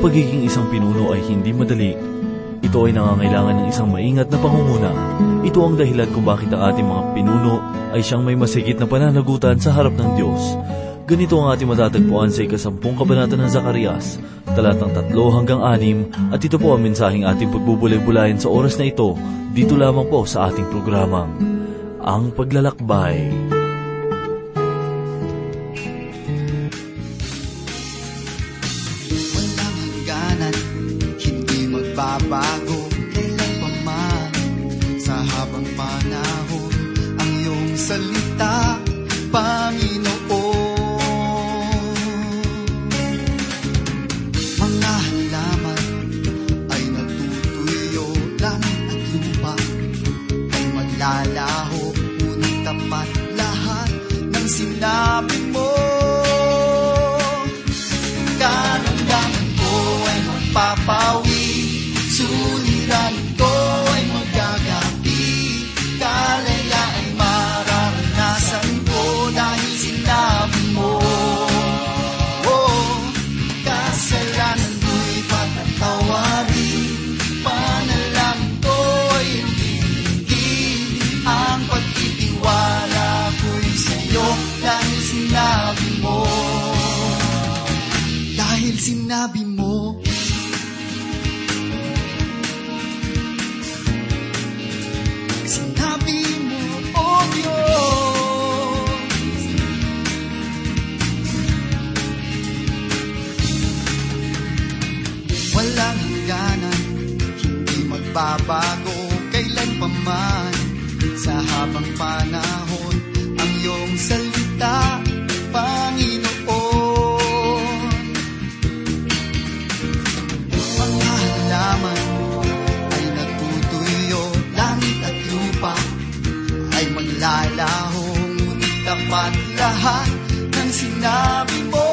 pagiging isang pinuno ay hindi madali. Ito ay nangangailangan ng isang maingat na pangunguna. Ito ang dahilan kung bakit ang ating mga pinuno ay siyang may masigit na pananagutan sa harap ng Diyos. Ganito ang ating matatagpuan sa ikasampung kabanata ng Zacarias, talatang tatlo hanggang anim, at ito po ang mensaheng ating pagbubulay-bulayan sa oras na ito, dito lamang po sa ating programang, Ang Paglalakbay. Magbabago Kailan pa man, sa habang panahon Ang iyong salita, Panginoon. Mga halaman ay natutuyo, langit at lupa. Ay maglalaho, ngunit tapat lahat ng sinabi mo.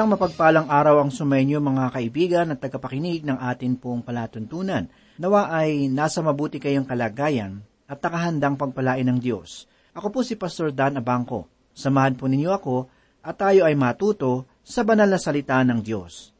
Isang mapagpalang araw ang sumainyo mga kaibigan at tagapakinig ng atin pong palatuntunan. Nawa ay nasa mabuti kayong kalagayan at nakahandang pagpalain ng Diyos. Ako po si Pastor Dan Abangco. Samahan po ninyo ako at tayo ay matuto sa banal na salita ng Diyos.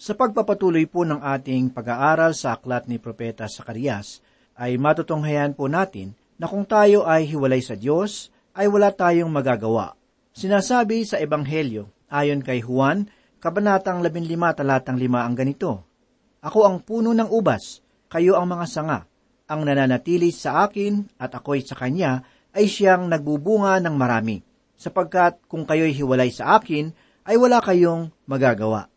Sa pagpapatuloy po ng ating pag-aaral sa aklat ni Propeta Sakarias, ay matutunghayan po natin na kung tayo ay hiwalay sa Diyos, ay wala tayong magagawa. Sinasabi sa Ebanghelyo, ayon kay Juan, Kabanatang 15 talatang 5 ang ganito, Ako ang puno ng ubas, kayo ang mga sanga, ang nananatili sa akin at ako'y sa kanya ay siyang nagbubunga ng marami, sapagkat kung kayo'y hiwalay sa akin, ay wala kayong magagawa.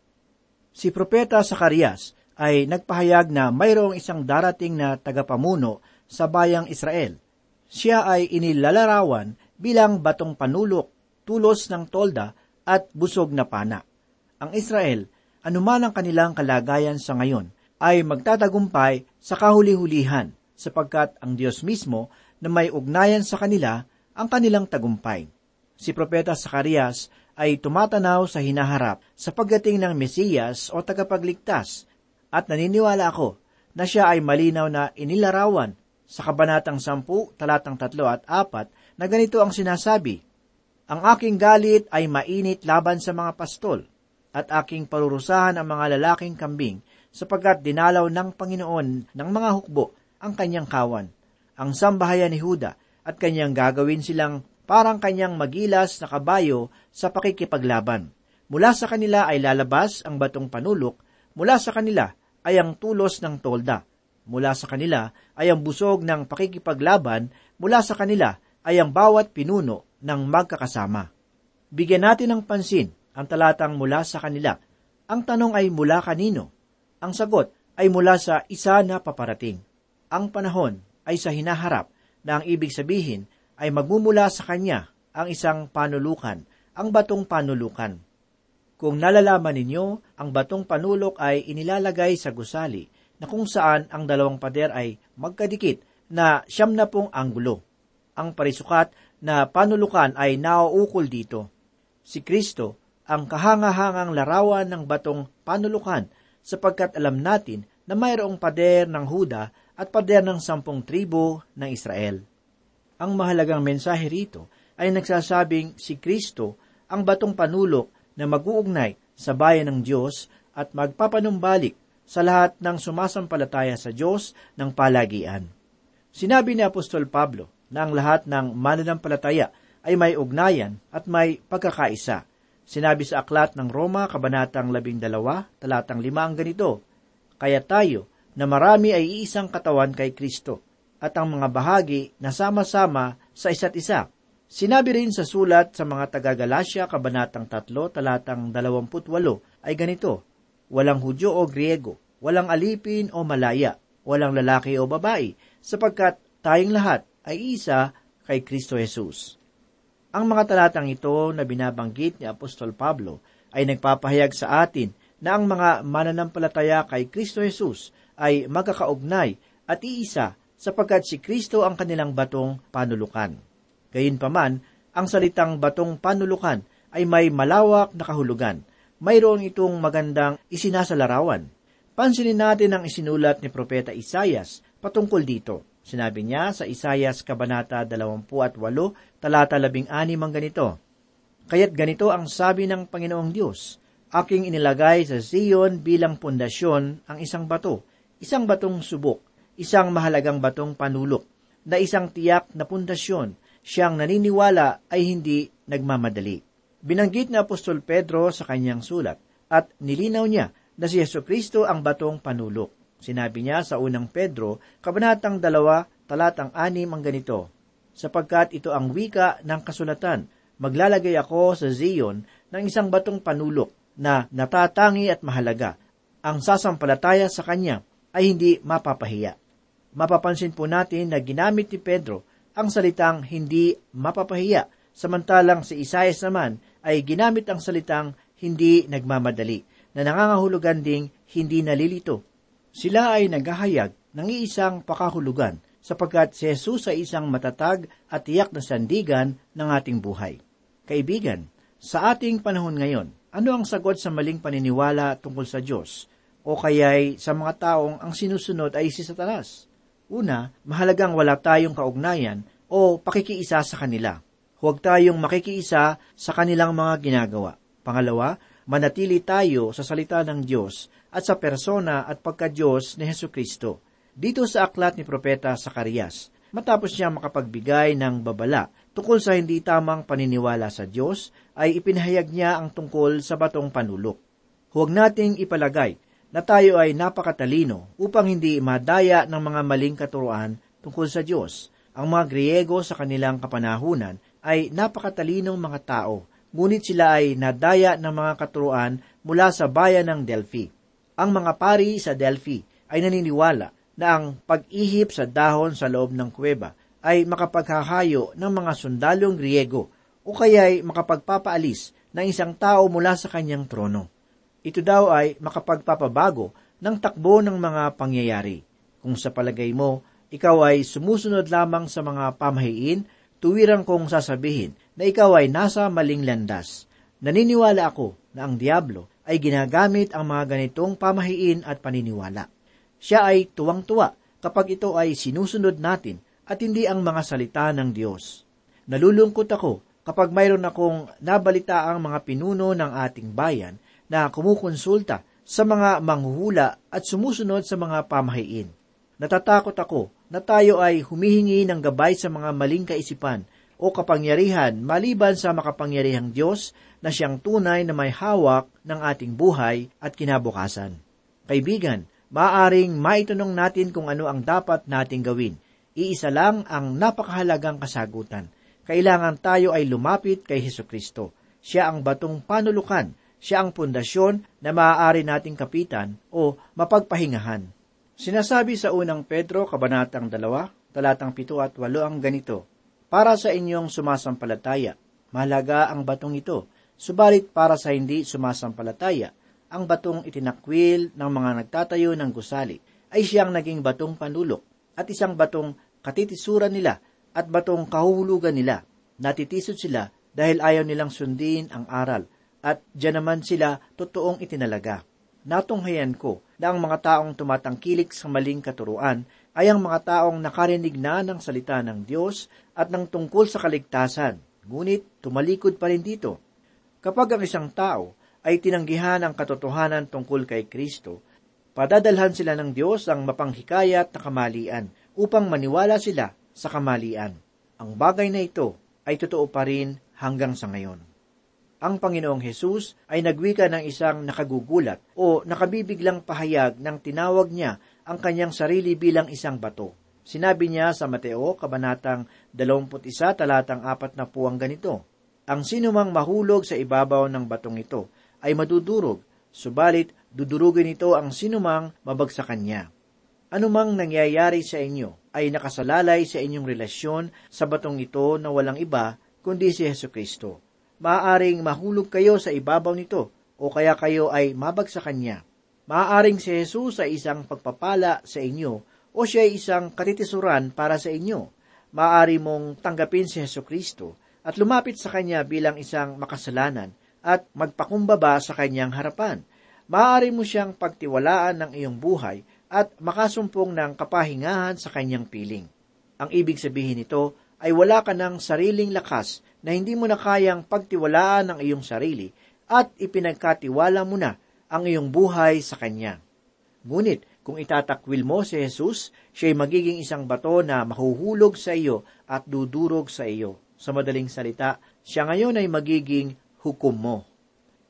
Si Propeta Sakarias ay nagpahayag na mayroong isang darating na tagapamuno sa bayang Israel. Siya ay inilalarawan bilang batong panulok, tulos ng tolda at busog na pana. Ang Israel anuman ang kanilang kalagayan sa ngayon, ay magtatagumpay sa kahuli-hulihan sapagkat ang Diyos mismo na may ugnayan sa kanila ang kanilang tagumpay. Si Propeta Sakarias ay tumatanaw sa hinaharap sa pagdating ng Mesiyas o tagapagligtas at naniniwala ako na siya ay malinaw na inilarawan sa Kabanatang 10, talatang 3 at 4 na ganito ang sinasabi, Ang aking galit ay mainit laban sa mga pastol at aking parurusahan ang mga lalaking kambing sapagkat dinalaw ng Panginoon ng mga hukbo ang kanyang kawan, ang sambahayan ni Huda, at kanyang gagawin silang parang kanyang magilas na kabayo sa pakikipaglaban. Mula sa kanila ay lalabas ang batong panulok, mula sa kanila ay ang tulos ng tolda, mula sa kanila ay ang busog ng pakikipaglaban, mula sa kanila ay ang bawat pinuno ng magkakasama. Bigyan natin ng pansin ang talatang mula sa kanila. Ang tanong ay mula kanino? Ang sagot ay mula sa isa na paparating. Ang panahon ay sa hinaharap na ang ibig sabihin ay magmumula sa kanya ang isang panulukan, ang batong panulukan. Kung nalalaman ninyo, ang batong panulok ay inilalagay sa gusali na kung saan ang dalawang pader ay magkadikit na siyam na pong anggulo. Ang parisukat na panulukan ay nauukol dito. Si Kristo ang kahangahangang larawan ng batong panulukan sapagkat alam natin na mayroong pader ng Huda at pader ng sampung tribo ng Israel. Ang mahalagang mensahe rito ay nagsasabing si Kristo ang batong panulok na mag-uugnay sa bayan ng Diyos at magpapanumbalik sa lahat ng sumasampalataya sa Diyos ng palagian. Sinabi ni Apostol Pablo na ang lahat ng mananampalataya ay may ugnayan at may pagkakaisa. Sinabi sa aklat ng Roma, Kabanatang 12, talatang 5 ang ganito, Kaya tayo, na marami ay iisang katawan kay Kristo, at ang mga bahagi na sama-sama sa isa't isa. Sinabi rin sa sulat sa mga taga-Galasya, Kabanatang 3, talatang 28, ay ganito, Walang Hudyo o Griego, walang alipin o malaya, walang lalaki o babae, sapagkat tayong lahat ay isa kay Kristo Jesus. Ang mga talatang ito na binabanggit ni Apostol Pablo ay nagpapahayag sa atin na ang mga mananampalataya kay Kristo Jesus ay magkakaugnay at iisa sapagkat si Kristo ang kanilang batong panulukan. Gayunpaman, ang salitang batong panulukan ay may malawak na kahulugan. Mayroon itong magandang isinasalarawan. Pansinin natin ang isinulat ni Propeta Isayas patungkol dito. Sinabi niya sa Isayas Kabanata 28, talata 16 ang ganito, Kaya't ganito ang sabi ng Panginoong Diyos, Aking inilagay sa Zion bilang pundasyon ang isang bato, isang batong subok, isang mahalagang batong panulok, na isang tiyak na pundasyon, siyang naniniwala ay hindi nagmamadali. Binanggit na Apostol Pedro sa kanyang sulat at nilinaw niya na si Yeso Kristo ang batong panulok. Sinabi niya sa unang Pedro, kabanatang dalawa, talatang anim ang ganito, sapagkat ito ang wika ng kasulatan, maglalagay ako sa Zion ng isang batong panulok na natatangi at mahalaga. Ang sasampalataya sa kanya ay hindi mapapahiya mapapansin po natin na ginamit ni Pedro ang salitang hindi mapapahiya, samantalang si Isaias naman ay ginamit ang salitang hindi nagmamadali, na nangangahulugan ding hindi nalilito. Sila ay naghahayag ng iisang pakahulugan sapagkat si Jesus ay isang matatag at tiyak na sandigan ng ating buhay. Kaibigan, sa ating panahon ngayon, ano ang sagot sa maling paniniwala tungkol sa Diyos? O kaya'y sa mga taong ang sinusunod ay si Satanas? Una, mahalagang wala tayong kaugnayan o pakikiisa sa kanila. Huwag tayong makikiisa sa kanilang mga ginagawa. Pangalawa, manatili tayo sa salita ng Diyos at sa persona at pagka-Diyos ni Heso Kristo. Dito sa aklat ni Propeta Sakarias, matapos niya makapagbigay ng babala tungkol sa hindi tamang paniniwala sa Diyos, ay ipinahayag niya ang tungkol sa batong panulok. Huwag nating ipalagay na tayo ay napakatalino upang hindi madaya ng mga maling katuruan tungkol sa Diyos. Ang mga Griego sa kanilang kapanahunan ay napakatalinong mga tao, ngunit sila ay nadaya ng mga katuruan mula sa bayan ng Delphi. Ang mga pari sa Delphi ay naniniwala na ang pag-ihip sa dahon sa loob ng kuweba ay makapaghahayo ng mga sundalong Griego o kaya'y makapagpapaalis ng isang tao mula sa kanyang trono. Ito daw ay makapagpapabago ng takbo ng mga pangyayari. Kung sa palagay mo, ikaw ay sumusunod lamang sa mga pamahiin, tuwirang kong sasabihin na ikaw ay nasa maling landas. Naniniwala ako na ang Diablo ay ginagamit ang mga ganitong pamahiin at paniniwala. Siya ay tuwang-tuwa kapag ito ay sinusunod natin at hindi ang mga salita ng Diyos. Nalulungkot ako kapag mayroon akong nabalita ang mga pinuno ng ating bayan na kumukonsulta sa mga manghuhula at sumusunod sa mga pamahiin. Natatakot ako na tayo ay humihingi ng gabay sa mga maling kaisipan o kapangyarihan maliban sa makapangyarihang Diyos na siyang tunay na may hawak ng ating buhay at kinabukasan. Kaibigan, maaring maitunong natin kung ano ang dapat nating gawin. Iisa lang ang napakahalagang kasagutan. Kailangan tayo ay lumapit kay Heso Kristo. Siya ang batong panulukan. Siya ang pundasyon na maaari nating kapitan o mapagpahingahan. Sinasabi sa unang Pedro, Kabanatang 2, talatang 7 at 8 ang ganito, Para sa inyong sumasampalataya, mahalaga ang batong ito, subalit para sa hindi sumasampalataya, ang batong itinakwil ng mga nagtatayo ng gusali ay siyang naging batong panulok at isang batong katitisuran nila at batong kahuhulugan nila. Natitisod sila dahil ayaw nilang sundin ang aral at diyan naman sila totoong itinalaga. Natunghayan ko na ang mga taong tumatangkilik sa maling katuruan ay ang mga taong nakarinig na ng salita ng Diyos at ng tungkol sa kaligtasan, ngunit tumalikod pa rin dito. Kapag ang isang tao ay tinanggihan ang katotohanan tungkol kay Kristo, padadalhan sila ng Diyos ang mapanghikayat na kamalian upang maniwala sila sa kamalian. Ang bagay na ito ay totoo pa rin hanggang sa ngayon ang Panginoong Hesus ay nagwika ng isang nakagugulat o nakabibiglang pahayag ng tinawag niya ang kanyang sarili bilang isang bato. Sinabi niya sa Mateo, Kabanatang 21, talatang 4 na po ang ganito, Ang sinumang mahulog sa ibabaw ng batong ito ay madudurog, subalit dudurugin ito ang sinumang mabagsakan niya. Anumang nangyayari sa inyo ay nakasalalay sa inyong relasyon sa batong ito na walang iba kundi si Heso Kristo maaaring mahulog kayo sa ibabaw nito o kaya kayo ay mabagsakan niya. Maaaring si Jesus ay isang pagpapala sa inyo o siya ay isang katitisuran para sa inyo. Maaari mong tanggapin si Heso Kristo at lumapit sa Kanya bilang isang makasalanan at magpakumbaba sa Kanyang harapan. Maaari mo siyang pagtiwalaan ng iyong buhay at makasumpong ng kapahingahan sa Kanyang piling. Ang ibig sabihin nito ay wala ka ng sariling lakas na hindi mo na kayang pagtiwalaan ang iyong sarili at ipinagkatiwala mo na ang iyong buhay sa Kanya. Ngunit, kung itatakwil mo si Jesus, siya ay magiging isang bato na mahuhulog sa iyo at dudurog sa iyo. Sa madaling salita, siya ngayon ay magiging hukom mo.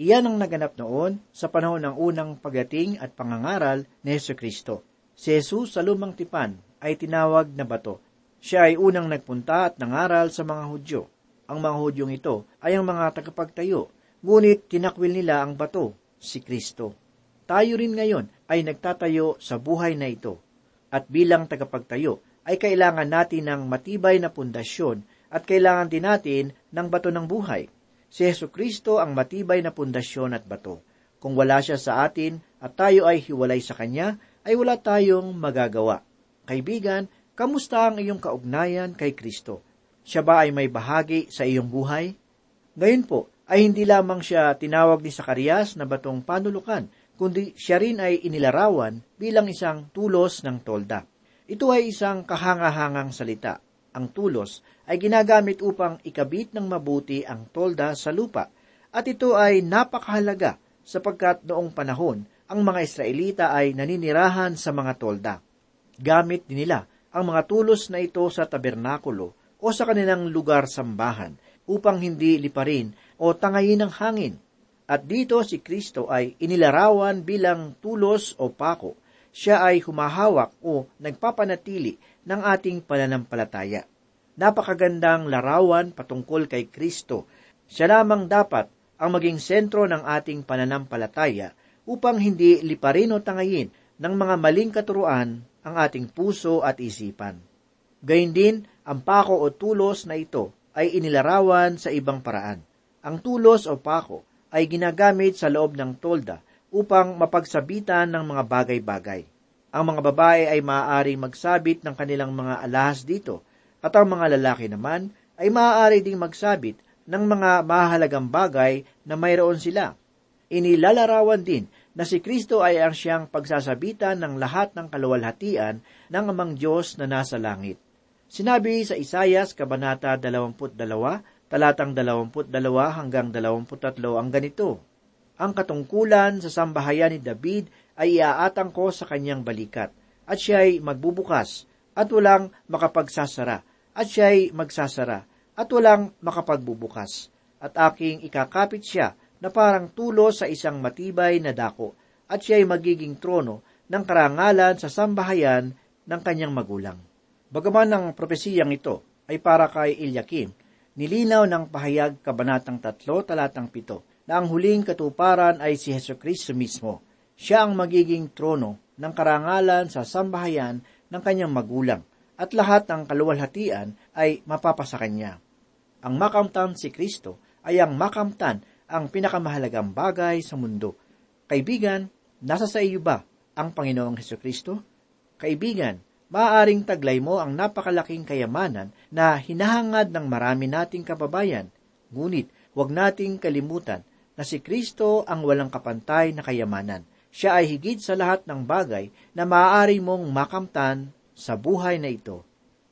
Iyan ang naganap noon sa panahon ng unang pagdating at pangangaral ni Yesu Kristo. Si Jesus sa lumang tipan ay tinawag na bato. Siya ay unang nagpunta at nangaral sa mga Hudyo ang mga Hudyong ito ay ang mga tagapagtayo, ngunit tinakwil nila ang bato, si Kristo. Tayo rin ngayon ay nagtatayo sa buhay na ito, at bilang tagapagtayo ay kailangan natin ng matibay na pundasyon at kailangan din natin ng bato ng buhay. Si Yesu Kristo ang matibay na pundasyon at bato. Kung wala siya sa atin at tayo ay hiwalay sa Kanya, ay wala tayong magagawa. Kaibigan, kamusta ang iyong kaugnayan kay Kristo? Siya ba ay may bahagi sa iyong buhay? Ngayon po, ay hindi lamang siya tinawag ni Sakarias na batong panulukan, kundi siya rin ay inilarawan bilang isang tulos ng tolda. Ito ay isang kahangahangang salita. Ang tulos ay ginagamit upang ikabit ng mabuti ang tolda sa lupa, at ito ay napakahalaga sapagkat noong panahon, ang mga Israelita ay naninirahan sa mga tolda. Gamit din nila ang mga tulos na ito sa tabernakulo o sa kanilang lugar sambahan upang hindi liparin o tangayin ng hangin. At dito si Kristo ay inilarawan bilang tulos o pako. Siya ay humahawak o nagpapanatili ng ating pananampalataya. Napakagandang larawan patungkol kay Kristo. Siya lamang dapat ang maging sentro ng ating pananampalataya upang hindi liparin o tangayin ng mga maling katuruan ang ating puso at isipan. Gayun din, ang pako o tulos na ito ay inilarawan sa ibang paraan. Ang tulos o pako ay ginagamit sa loob ng tolda upang mapagsabitan ng mga bagay-bagay. Ang mga babae ay maaaring magsabit ng kanilang mga alahas dito, at ang mga lalaki naman ay maaari ding magsabit ng mga mahalagang bagay na mayroon sila. Inilalarawan din na si Kristo ay ang siyang pagsasabitan ng lahat ng kaluwalhatian ng amang Diyos na nasa langit. Sinabi sa Isayas, Kabanata 22, talatang 22 hanggang 23 ang ganito, Ang katungkulan sa sambahayan ni David ay iaatang ko sa kanyang balikat, at siya'y magbubukas, at walang makapagsasara, at siya'y magsasara, at walang makapagbubukas. At aking ikakapit siya na parang tulo sa isang matibay na dako, at siya'y magiging trono ng karangalan sa sambahayan ng kanyang magulang. Bagaman ang propesiyang ito ay para kay Ilyakim, nilinaw ng pahayag kabanatang 3 talatang 7 na ang huling katuparan ay si Heso Kristo mismo. Siya ang magiging trono ng karangalan sa sambahayan ng kanyang magulang at lahat ng kaluwalhatian ay mapapasa kanya. Ang makamtan si Kristo ay ang makamtan ang pinakamahalagang bagay sa mundo. Kaibigan, nasa sa iyo ba ang Panginoong Heso Kristo? Kaibigan, maaaring taglay mo ang napakalaking kayamanan na hinahangad ng marami nating kababayan. Ngunit, huwag nating kalimutan na si Kristo ang walang kapantay na kayamanan. Siya ay higit sa lahat ng bagay na maaari mong makamtan sa buhay na ito.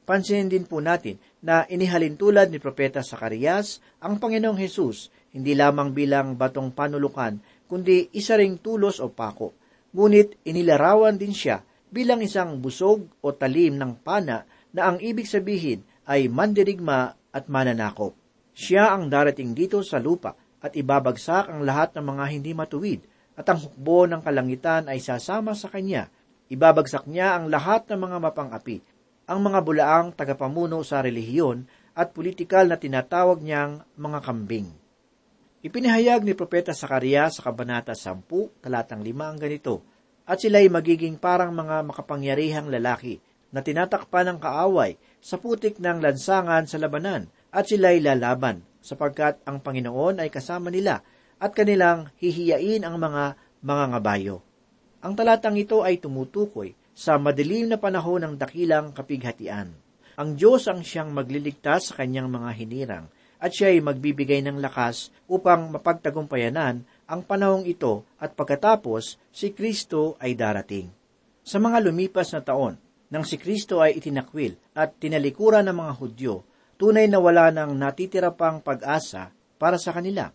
Pansinin din po natin na inihalin tulad ni Propeta Sakarias ang Panginoong Hesus hindi lamang bilang batong panulukan, kundi isa ring tulos o pako. Ngunit inilarawan din siya bilang isang busog o talim ng pana na ang ibig sabihin ay mandirigma at mananakop. Siya ang darating dito sa lupa at ibabagsak ang lahat ng mga hindi matuwid at ang hukbo ng kalangitan ay sasama sa kanya. Ibabagsak niya ang lahat ng mga mapang-api, ang mga bulaang tagapamuno sa relihiyon at politikal na tinatawag niyang mga kambing. Ipinahayag ni Propeta Sakaria sa Kabanata 10, talatang 5 ang ganito, at sila'y magiging parang mga makapangyarihang lalaki na tinatakpan ng kaaway sa putik ng lansangan sa labanan at sila'y lalaban sapagkat ang Panginoon ay kasama nila at kanilang hihiyain ang mga mga ngabayo. Ang talatang ito ay tumutukoy sa madilim na panahon ng dakilang kapighatian. Ang Diyos ang siyang magliligtas sa kanyang mga hinirang at siya ay magbibigay ng lakas upang mapagtagumpayanan ang panahong ito at pagkatapos si Kristo ay darating. Sa mga lumipas na taon, nang si Kristo ay itinakwil at tinalikuran ng mga Hudyo, tunay na wala nang natitira pang pag-asa para sa kanila.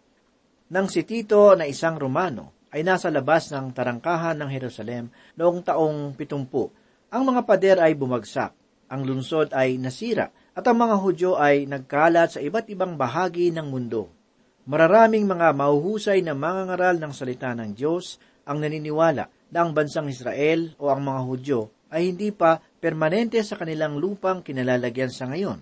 Nang si Tito na isang Romano ay nasa labas ng tarangkahan ng Jerusalem noong taong pitumpu, ang mga pader ay bumagsak, ang lungsod ay nasira, at ang mga Hudyo ay nagkalat sa iba't ibang bahagi ng mundo. Mararaming mga mahuhusay na mangangaral ng salita ng Diyos ang naniniwala na ang bansang Israel o ang mga Hudyo ay hindi pa permanente sa kanilang lupang kinalalagyan sa ngayon.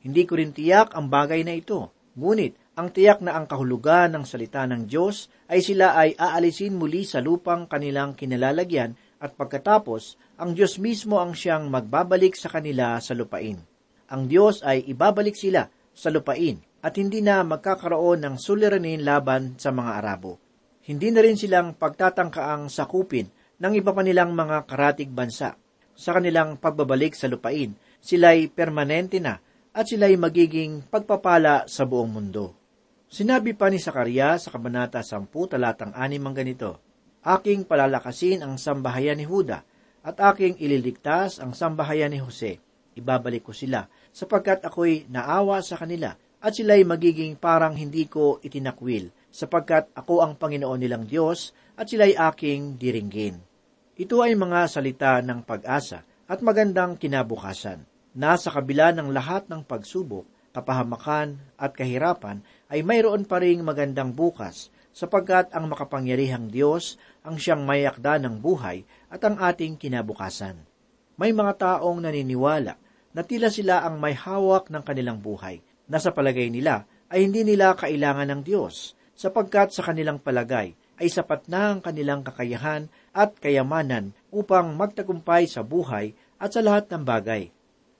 Hindi ko rin tiyak ang bagay na ito. Ngunit, ang tiyak na ang kahulugan ng salita ng Diyos ay sila ay aalisin muli sa lupang kanilang kinalalagyan at pagkatapos, ang Diyos mismo ang siyang magbabalik sa kanila sa lupain. Ang Diyos ay ibabalik sila sa lupain at hindi na magkakaroon ng suliranin laban sa mga Arabo. Hindi na rin silang pagtatangkaang sakupin ng iba pa nilang mga karatig bansa. Sa kanilang pagbabalik sa lupain, sila'y permanente na at sila'y magiging pagpapala sa buong mundo. Sinabi pa ni Sakaria sa Kabanata 10 talatang 6 ang ganito, Aking palalakasin ang sambahayan ni Huda at aking ililigtas ang sambahayan ni Jose. Ibabalik ko sila sapagkat ako'y naawa sa kanila at sila'y magiging parang hindi ko itinakwil, sapagkat ako ang Panginoon nilang Diyos at sila'y aking diringgin. Ito ay mga salita ng pag-asa at magandang kinabukasan. Nasa kabila ng lahat ng pagsubok, kapahamakan at kahirapan ay mayroon pa ring magandang bukas sapagkat ang makapangyarihang Diyos ang siyang mayakda ng buhay at ang ating kinabukasan. May mga taong naniniwala na tila sila ang may hawak ng kanilang buhay na sa palagay nila ay hindi nila kailangan ng Diyos, sapagkat sa kanilang palagay ay sapat na ang kanilang kakayahan at kayamanan upang magtagumpay sa buhay at sa lahat ng bagay.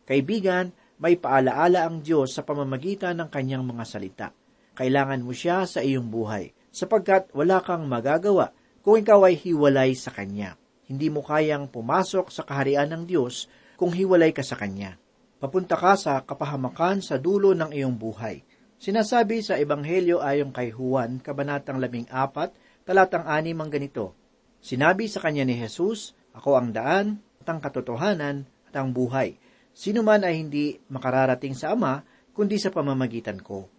Kaibigan, may paalaala ang Diyos sa pamamagitan ng kanyang mga salita. Kailangan mo siya sa iyong buhay, sapagkat wala kang magagawa kung ikaw ay hiwalay sa Kanya. Hindi mo kayang pumasok sa kaharian ng Diyos kung hiwalay ka sa Kanya. Papunta ka sa kapahamakan sa dulo ng iyong buhay. Sinasabi sa Ebanghelyo ayon kay Juan, Kabanatang 14, talatang 6 ang ganito, Sinabi sa kanya ni Jesus, Ako ang daan, at ang katotohanan, at ang buhay. Sino man ay hindi makararating sa Ama, kundi sa pamamagitan ko.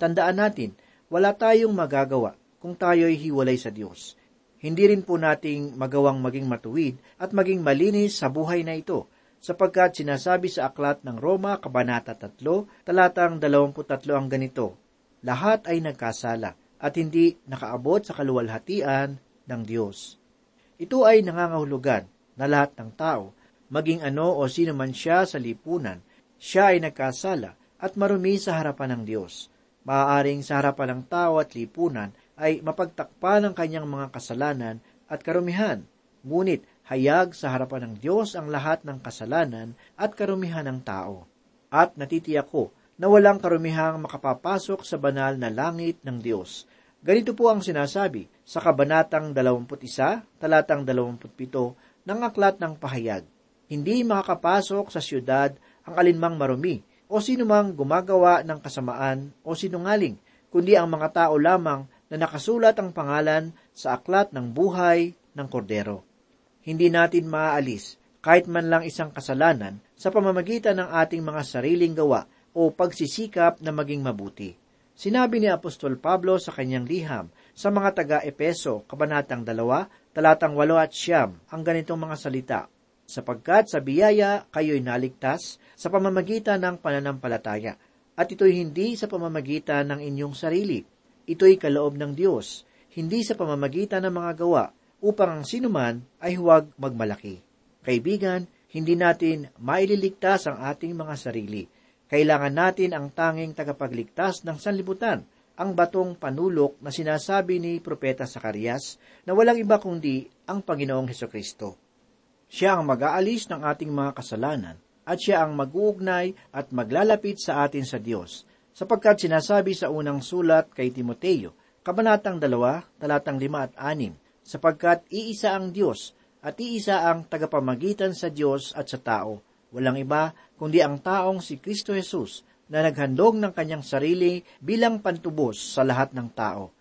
Tandaan natin, wala tayong magagawa kung tayo'y hiwalay sa Diyos. Hindi rin po nating magawang maging matuwid at maging malinis sa buhay na ito, sapagkat sinasabi sa aklat ng Roma, Kabanata 3, talatang 23 ang ganito, Lahat ay nagkasala at hindi nakaabot sa kaluwalhatian ng Diyos. Ito ay nangangahulugan na lahat ng tao, maging ano o sino man siya sa lipunan, siya ay nagkasala at marumi sa harapan ng Diyos. Maaaring sa harapan ng tao at lipunan ay mapagtakpa ng kanyang mga kasalanan at karumihan, ngunit hayag sa harapan ng Diyos ang lahat ng kasalanan at karumihan ng tao. At natitiyak ko na walang karumihang makapapasok sa banal na langit ng Diyos. Ganito po ang sinasabi sa Kabanatang 21, talatang 27 ng Aklat ng Pahayag. Hindi makakapasok sa siyudad ang alinmang marumi o sinumang gumagawa ng kasamaan o sinungaling, kundi ang mga tao lamang na nakasulat ang pangalan sa aklat ng buhay ng kordero. Hindi natin maaalis kahit man lang isang kasalanan sa pamamagitan ng ating mga sariling gawa o pagsisikap na maging mabuti. Sinabi ni Apostol Pablo sa kanyang liham sa mga taga-Epeso, Kabanatang 2, talatang 8 at siyam, ang ganitong mga salita, sapagkat sa biyaya kayo'y naligtas sa pamamagitan ng pananampalataya, at ito'y hindi sa pamamagitan ng inyong sarili. Ito'y kaloob ng Diyos, hindi sa pamamagitan ng mga gawa, upang ang sinuman ay huwag magmalaki. Kaibigan, hindi natin maililigtas ang ating mga sarili. Kailangan natin ang tanging tagapagligtas ng sanlibutan, ang batong panulok na sinasabi ni Propeta Sakarias na walang iba kundi ang Panginoong Heso Kristo. Siya ang mag-aalis ng ating mga kasalanan at siya ang mag-uugnay at maglalapit sa atin sa Diyos, sapagkat sinasabi sa unang sulat kay Timoteo, Kabanatang 2, talatang 5 at 6, sapagkat iisa ang Diyos at iisa ang tagapamagitan sa Diyos at sa tao. Walang iba kundi ang taong si Kristo Jesus na naghandog ng kanyang sarili bilang pantubos sa lahat ng tao.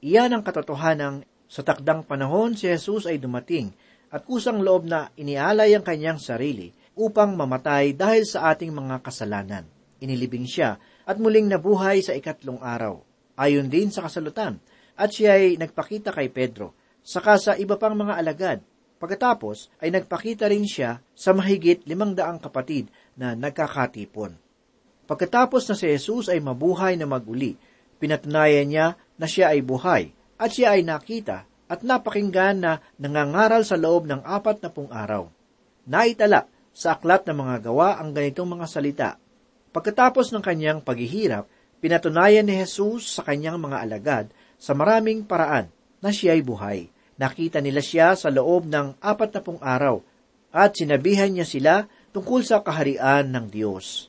Iyan ang katotohanang sa takdang panahon si Jesus ay dumating at kusang loob na inialay ang kanyang sarili upang mamatay dahil sa ating mga kasalanan. Inilibing siya at muling nabuhay sa ikatlong araw. Ayon din sa kasalutan, at siya ay nagpakita kay Pedro, saka sa iba pang mga alagad. Pagkatapos ay nagpakita rin siya sa mahigit limang daang kapatid na nagkakatipon. Pagkatapos na si Jesus ay mabuhay na maguli, pinatunayan niya na siya ay buhay at siya ay nakita at napakinggan na nangangaral sa loob ng apat na pung araw. Naitala sa aklat ng mga gawa ang ganitong mga salita. Pagkatapos ng kanyang paghihirap, pinatunayan ni Jesus sa kanyang mga alagad sa maraming paraan na siya ay buhay. Nakita nila siya sa loob ng apat na pung araw at sinabihan niya sila tungkol sa kaharian ng Diyos.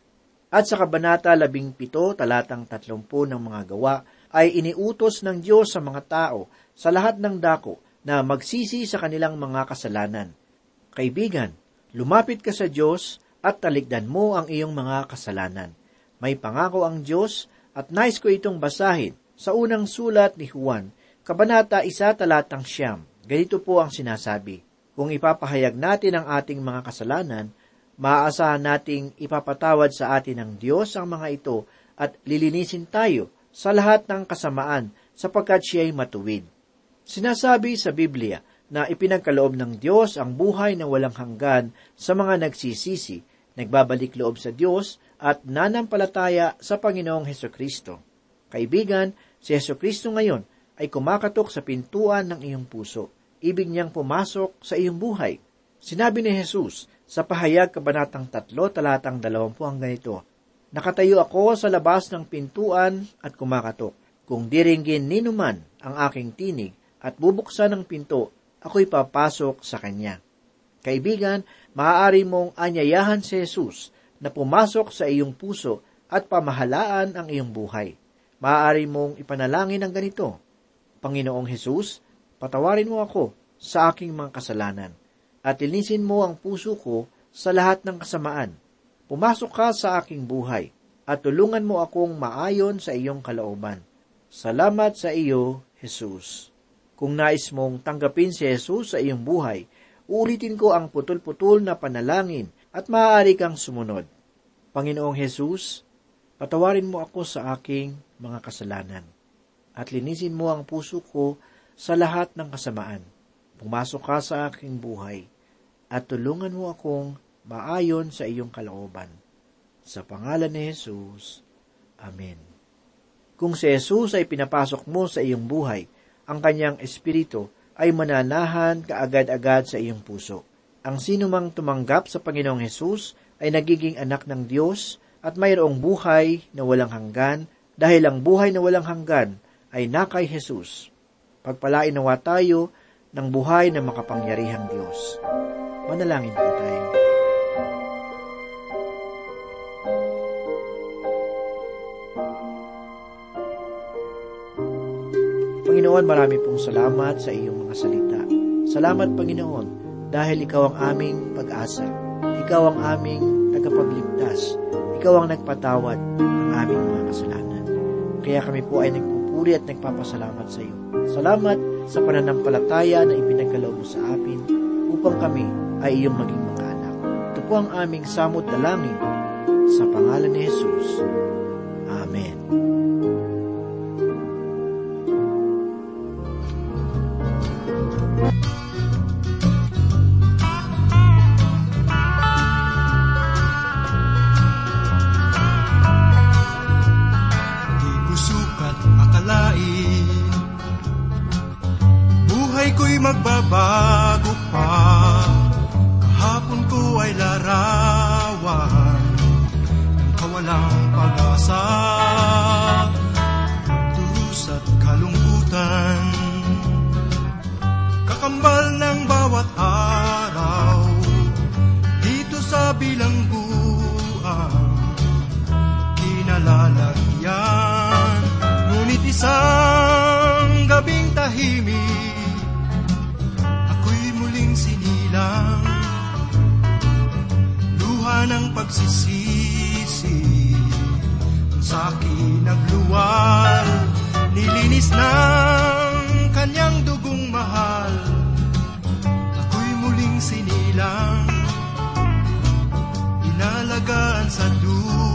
At sa Kabanata 17, talatang 30 ng mga gawa, ay iniutos ng Diyos sa mga tao sa lahat ng dako na magsisi sa kanilang mga kasalanan. Kaibigan, lumapit ka sa Diyos at taligdan mo ang iyong mga kasalanan. May pangako ang Diyos at nais ko itong basahin sa unang sulat ni Juan, Kabanata 1 talatang siyam. Ganito po ang sinasabi, Kung ipapahayag natin ang ating mga kasalanan, maaasahan nating ipapatawad sa atin ng Diyos ang mga ito at lilinisin tayo sa lahat ng kasamaan sapagkat siya ay matuwid. Sinasabi sa Biblia na ipinagkaloob ng Diyos ang buhay na walang hanggan sa mga nagsisisi, nagbabalik loob sa Diyos at nanampalataya sa Panginoong Heso Kristo. Kaibigan, si Heso Kristo ngayon ay kumakatok sa pintuan ng iyong puso. Ibig niyang pumasok sa iyong buhay. Sinabi ni Jesus, sa pahayag kabanatang 3, talatang 20 ang ganito, Nakatayo ako sa labas ng pintuan at kumakatok. Kung diringgin ninuman ang aking tinig at bubuksan ng pinto, ako'y papasok sa kanya. Kaibigan, maaari mong anyayahan si Jesus na pumasok sa iyong puso at pamahalaan ang iyong buhay. Maaari mong ipanalangin ang ganito, Panginoong Jesus, Patawarin mo ako sa aking mga kasalanan at linisin mo ang puso ko sa lahat ng kasamaan. Pumasok ka sa aking buhay at tulungan mo akong maayon sa iyong kalooban. Salamat sa iyo, Jesus. Kung nais mong tanggapin si Jesus sa iyong buhay, uulitin ko ang putol-putol na panalangin at maaari kang sumunod. Panginoong Jesus, patawarin mo ako sa aking mga kasalanan at linisin mo ang puso ko sa lahat ng kasamaan. Pumasok ka sa aking buhay at tulungan mo akong maayon sa iyong kalooban. Sa pangalan ni Jesus, Amen. Kung si Jesus ay pinapasok mo sa iyong buhay, ang kanyang espiritu ay mananahan kaagad-agad sa iyong puso. Ang sinumang tumanggap sa Panginoong Jesus ay nagiging anak ng Diyos at mayroong buhay na walang hanggan dahil ang buhay na walang hanggan ay nakay Jesus. Pagpalain nawa tayo ng buhay na makapangyarihang Diyos. Manalangin po tayo. Panginoon, marami pong salamat sa iyong mga salita. Salamat, Panginoon, dahil ikaw ang aming pag-asa. Ikaw ang aming tagapagligtas. Ikaw ang nagpatawad ng aming mga kasalanan. Kaya kami po ay nagpupuri at nagpapasalamat sa iyo. Salamat sa pananampalataya na ipinagkalaw mo sa amin upang kami ay iyong maging mga anak. Ito po ang aming samot dalangin sa pangalan ni Jesus. bailará. Pagsisisi. Ang sa'kin nagluwal Nilinis ng kanyang dugong mahal. Ako'y muling sinilang inalagaan sa duyan